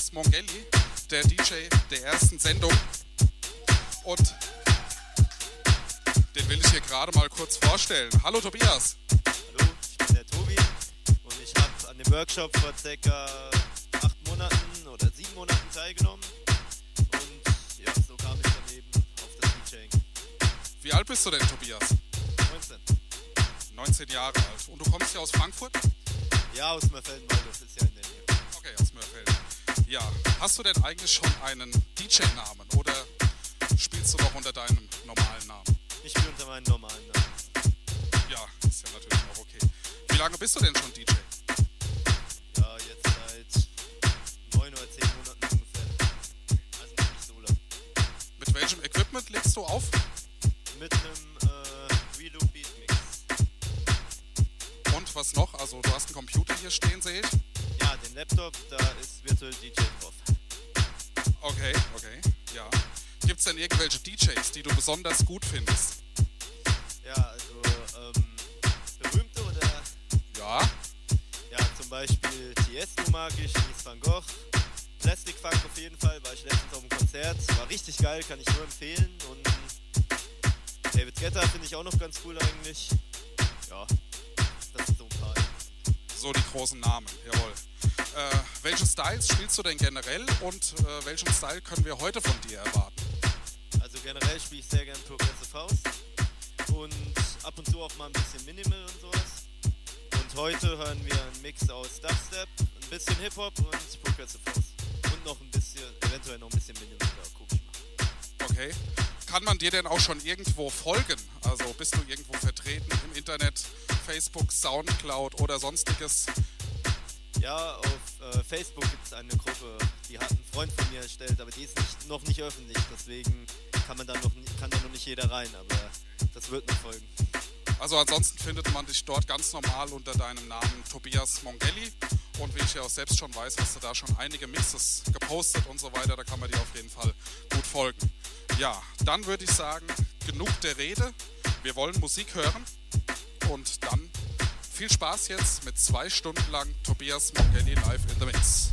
Tobias Mongelli, der DJ der ersten Sendung. Und den will ich hier gerade mal kurz vorstellen. Hallo Tobias. Hallo, ich bin der Tobi und ich habe an dem Workshop vor circa eigentlich schon einen DJ-Namen besonders gut findest? Ja, also ähm, berühmte oder Ja, Ja, zum Beispiel Tiesto mag ich, Mies van Gogh. Plastic Funk auf jeden Fall, war ich letztens auf dem Konzert. War richtig geil, kann ich nur empfehlen. Und David Guetta finde ich auch noch ganz cool eigentlich. Ja, das sind so ein paar. so die großen Namen, jawohl. Äh, welche Styles spielst du denn generell und äh, welchen Style können wir heute von dir erwarten? Also generell spiele ich sehr gern Progressive House. Und ab und zu auch mal ein bisschen Minimal und sowas. Und heute hören wir einen Mix aus Dubstep, ein bisschen Hip-Hop und Progressive House. Und noch ein bisschen, eventuell noch ein bisschen Minimal, da guck ich mal. Okay. Kann man dir denn auch schon irgendwo folgen? Also bist du irgendwo vertreten im Internet, Facebook, Soundcloud oder sonstiges? Ja, auf äh, Facebook gibt es eine Gruppe, die hat ein Freund von mir erstellt, aber die ist nicht, noch nicht öffentlich, deswegen kann man da noch kann da noch nicht jeder rein, aber das wird noch folgen. Also ansonsten findet man dich dort ganz normal unter deinem Namen Tobias Mongelli. Und wie ich ja auch selbst schon weiß, hast du da schon einige Mixes gepostet und so weiter. Da kann man dir auf jeden Fall gut folgen. Ja, dann würde ich sagen, genug der Rede. Wir wollen Musik hören. Und dann viel Spaß jetzt mit zwei Stunden lang Tobias Mongelli live in the Mix.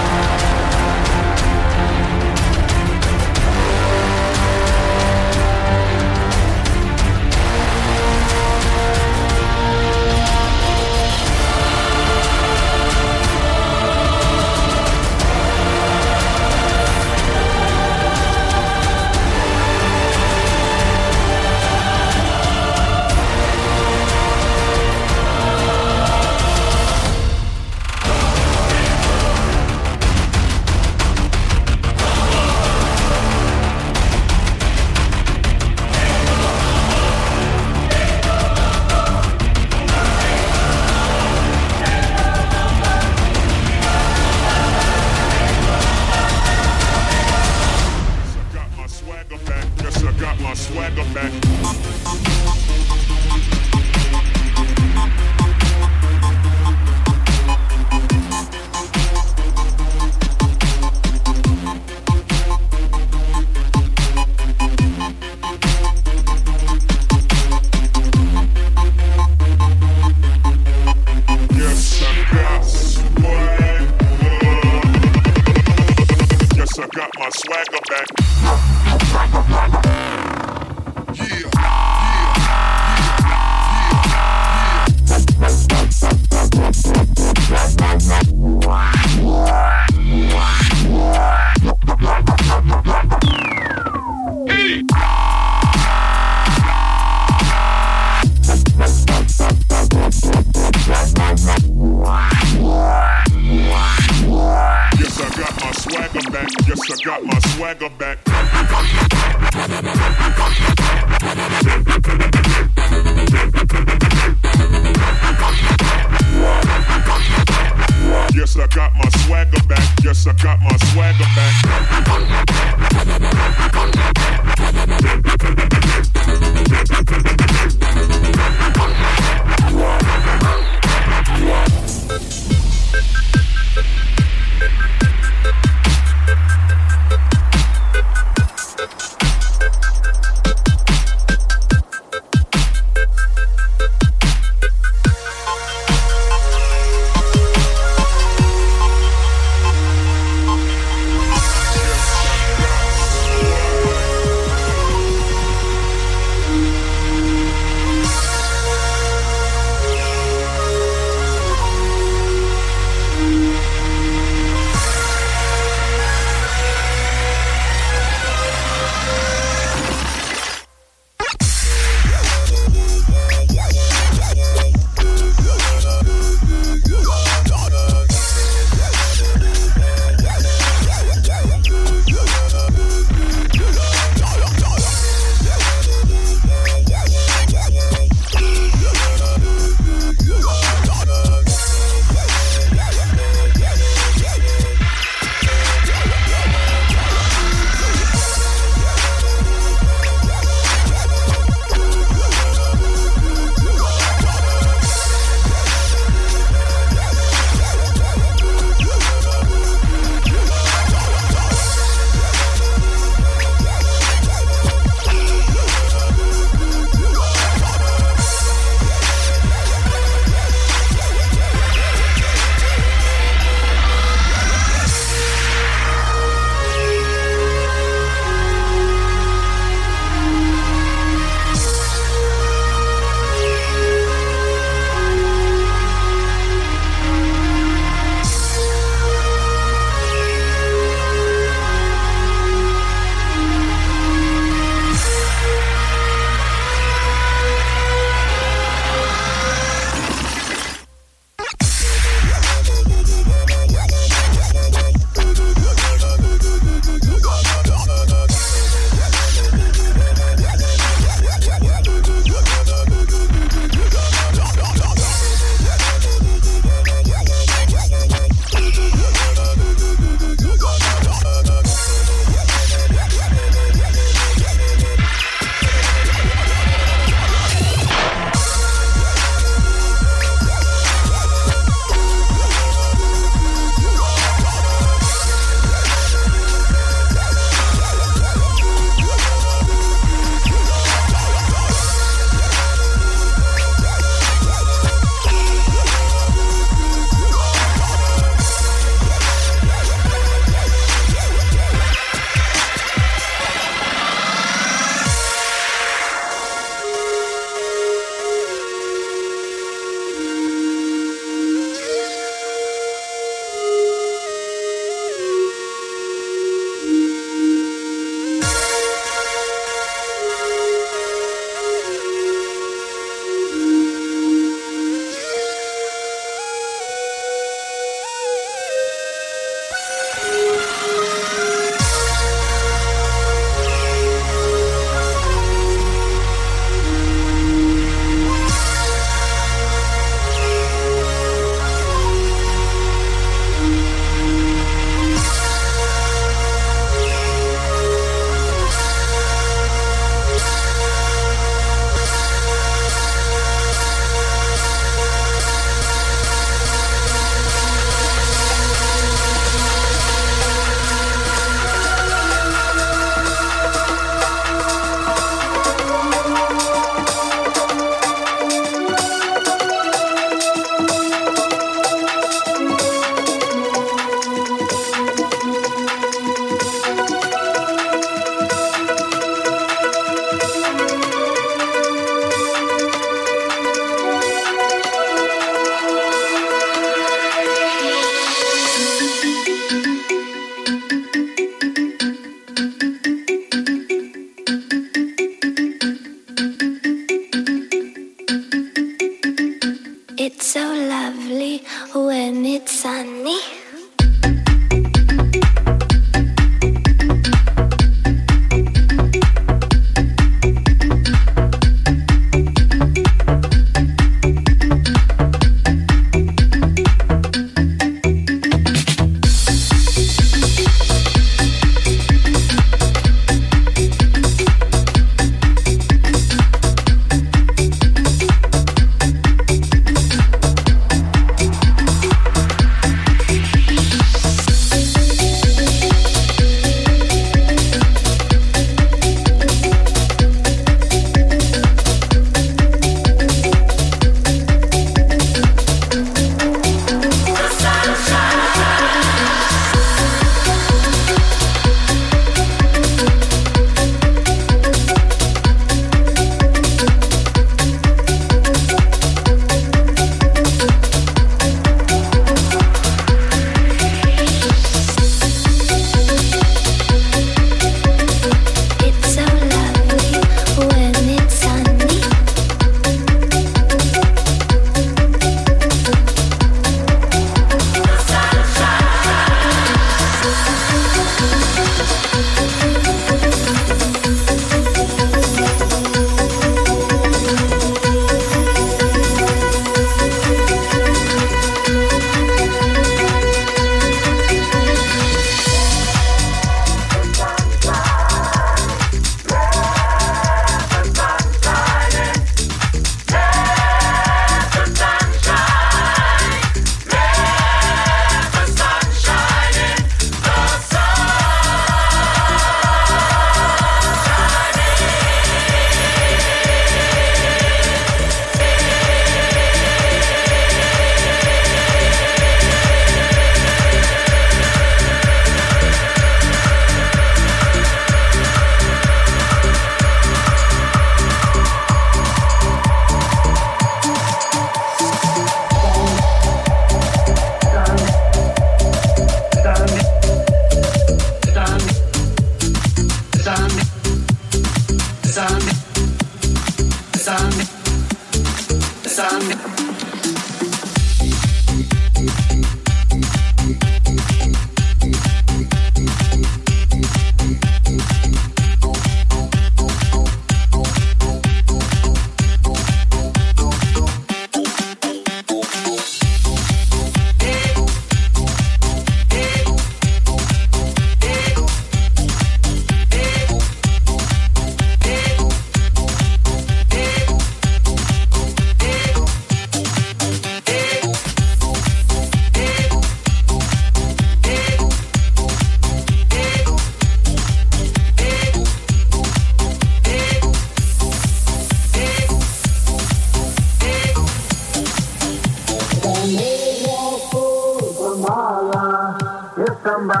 samba.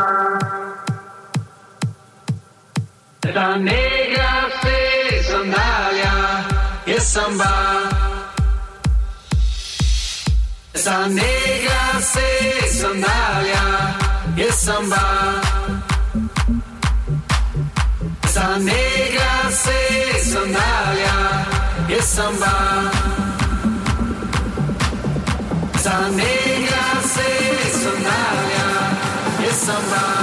La sandalia y samba. Esa sandalia y samba. Esa sandalia y samba. somebody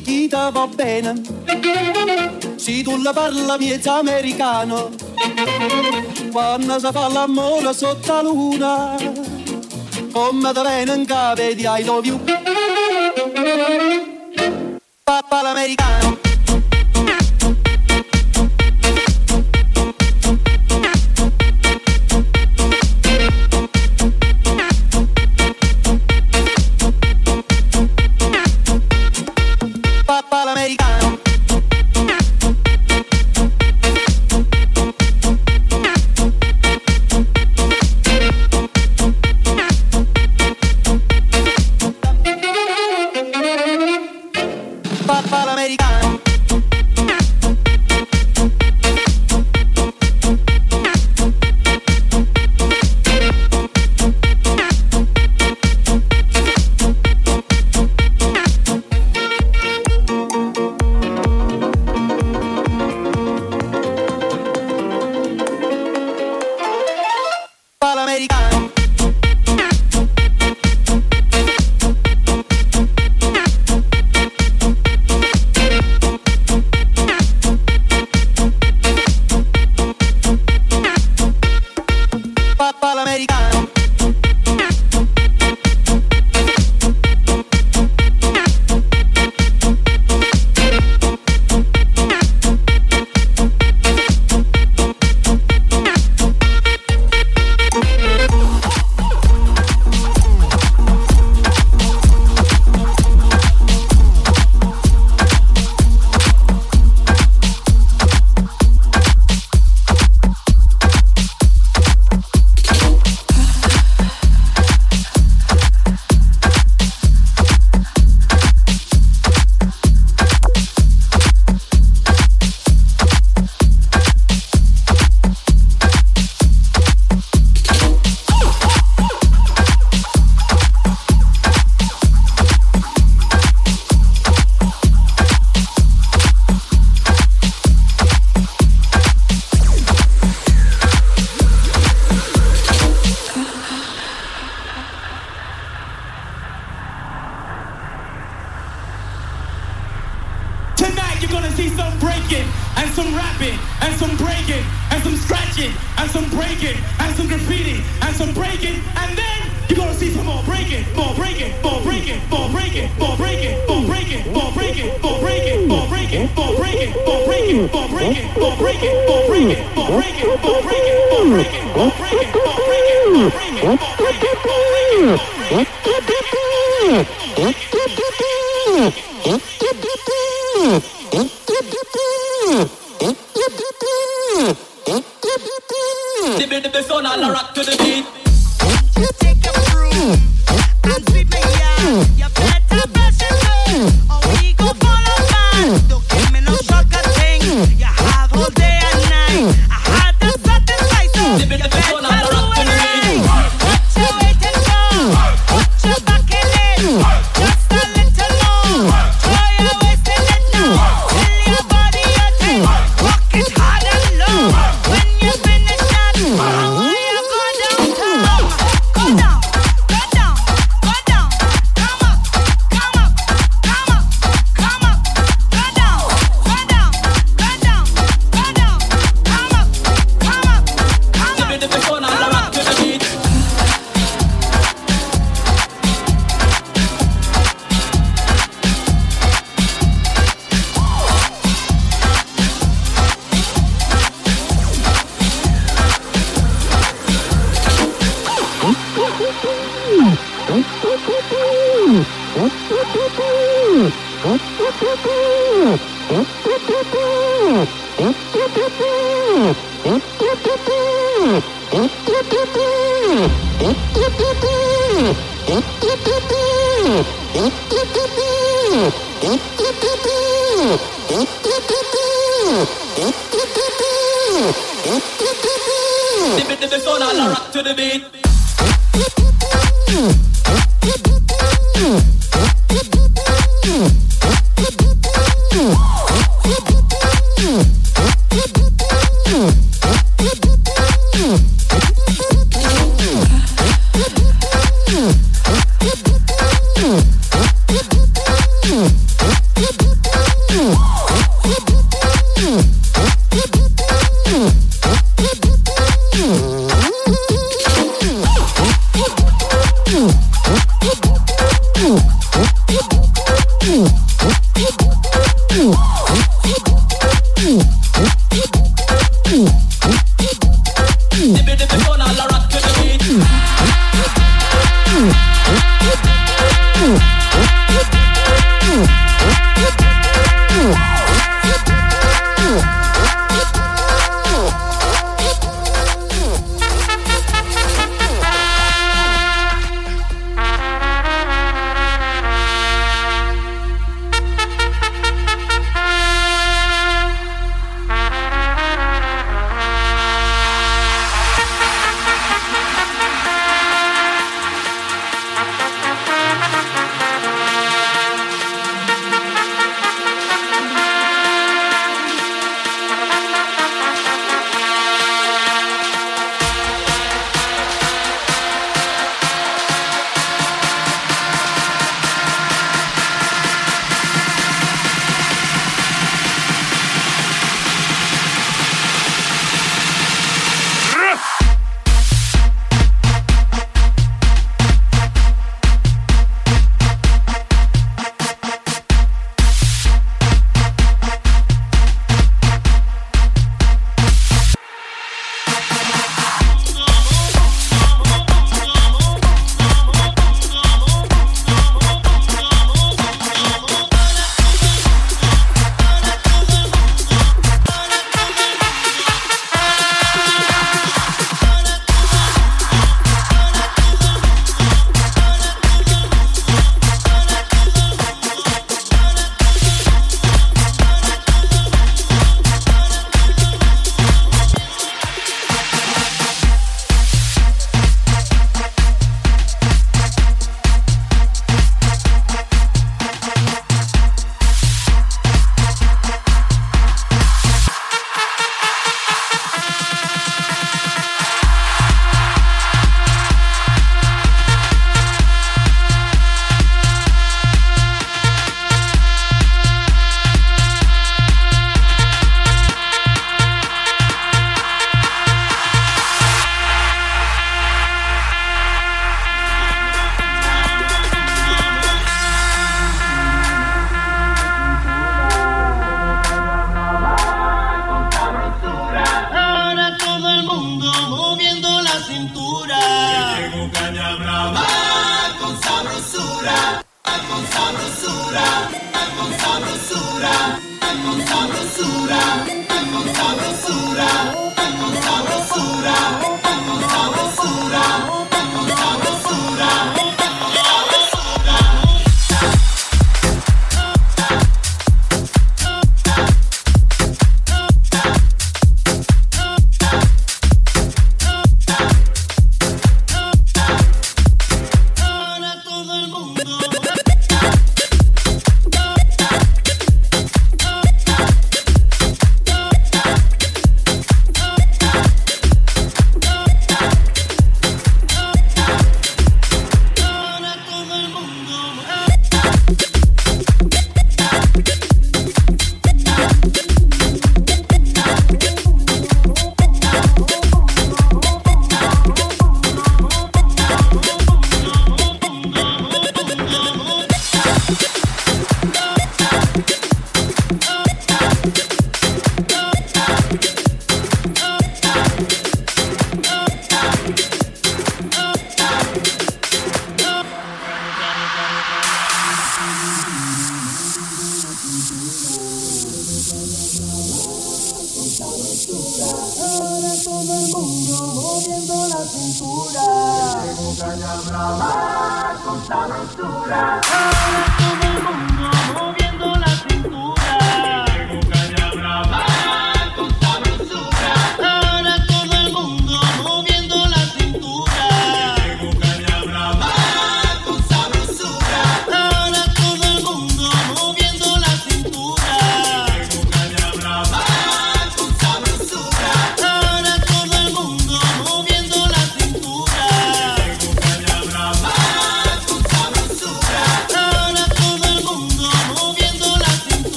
fichita va bene. Se tu la parla mezza americano, quando si fa l'amore sotto la luna, come da bene in cave di I love you. Papà l'americano.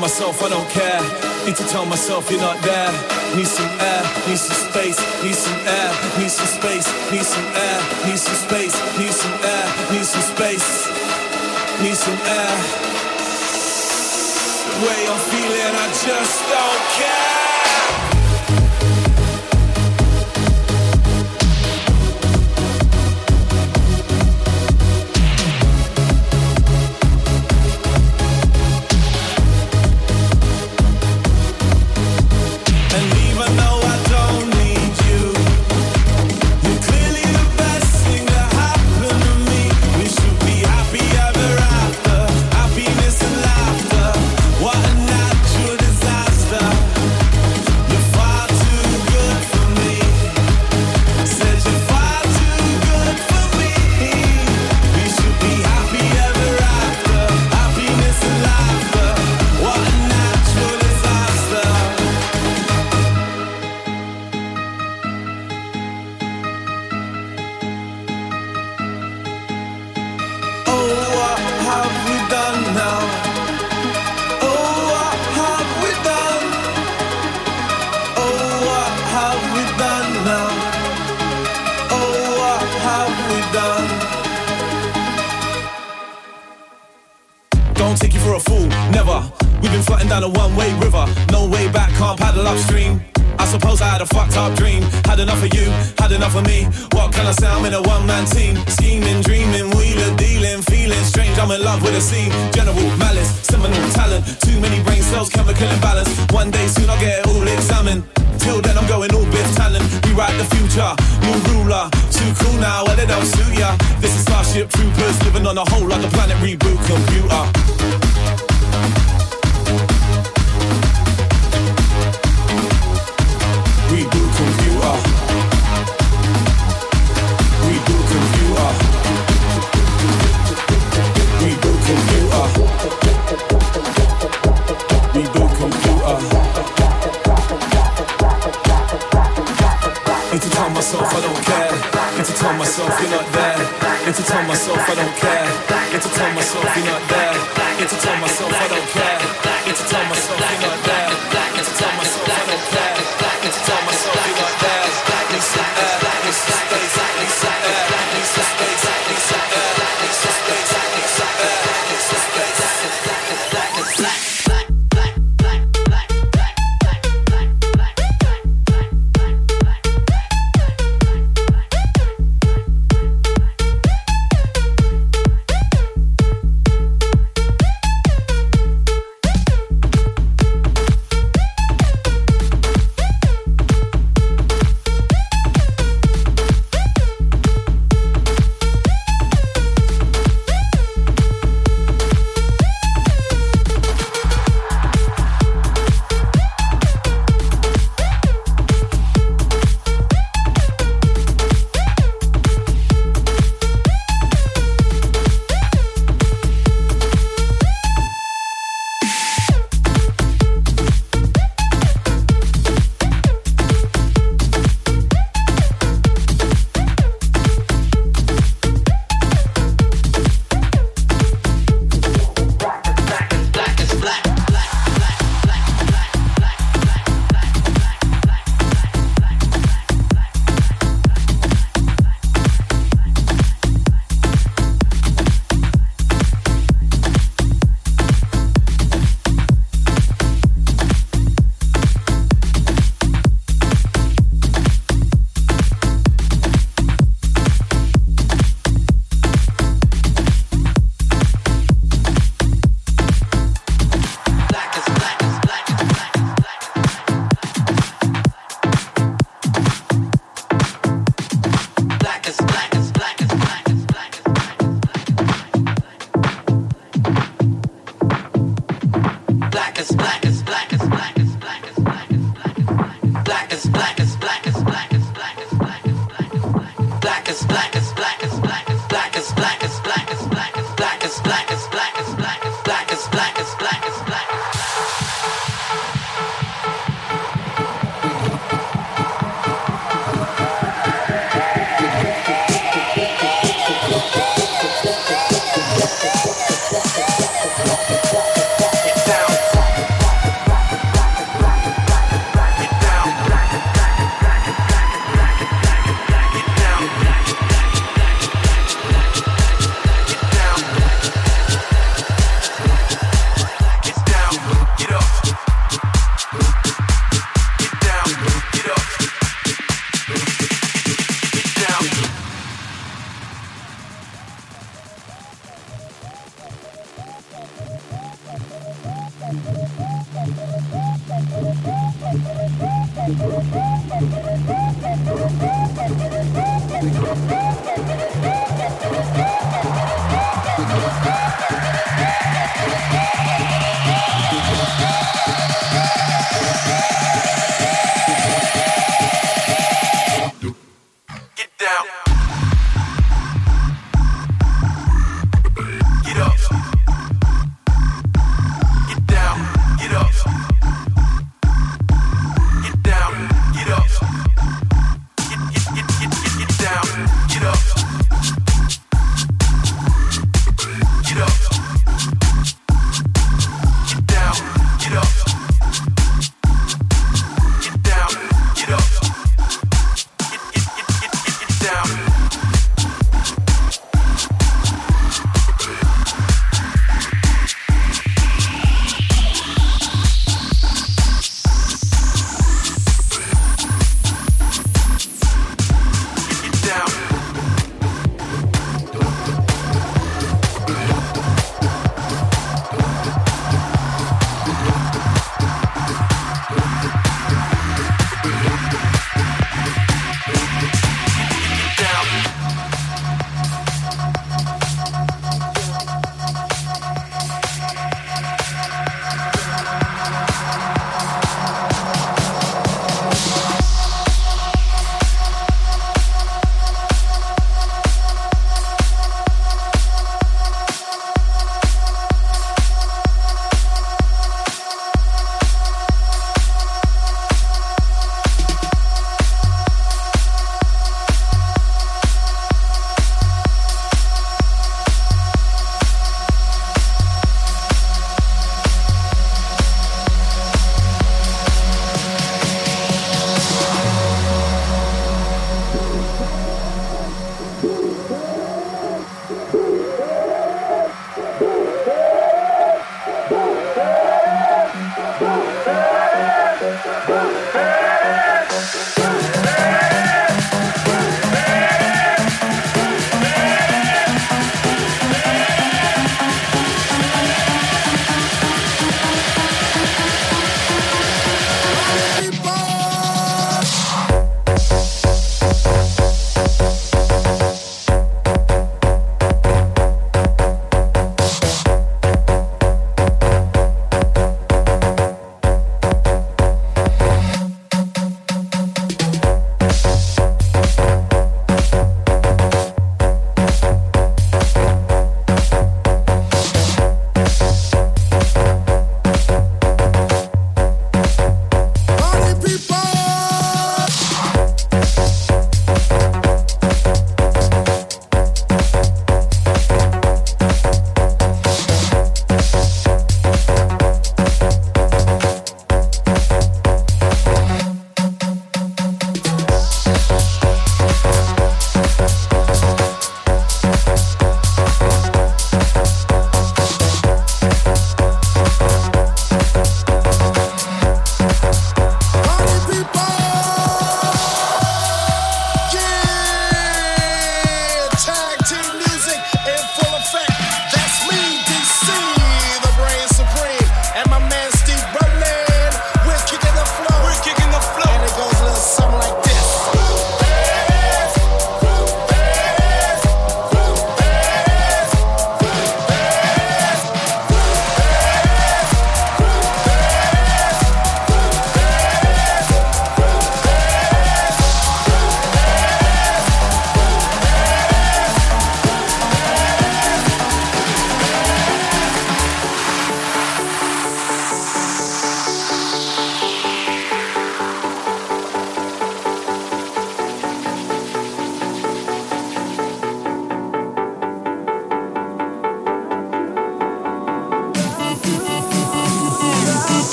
Myself I don't care. Need to tell myself you're not there. Need some air, need some space, need some air, need some space, need some air, need some space, need some air, need some space, need some air. The way I'm feeling, I just don't care. Don't take you for a fool, never. We've been floating down a one-way river, no way back, can't paddle upstream. I suppose I had a fucked up dream. Had enough of you, had enough of me. What can I say? I'm in a one-man team. Scheming, dreaming, wheeler, dealing, feeling strange. I'm in love with a scene. General malice, seminal talent. Too many brain cells, chemical imbalance. One day soon I'll get it all examined. Till then I'm going all Biff talent. Rewrite the future, new ruler. Too cool now, well it don't suit ya. This is Starship Troopers living on a whole other planet. Reboot computer. Myself you're not there. Need to tell myself I don't care. Need to tell myself you're not there. Need to tell myself I don't care. Need to tell myself you're not there.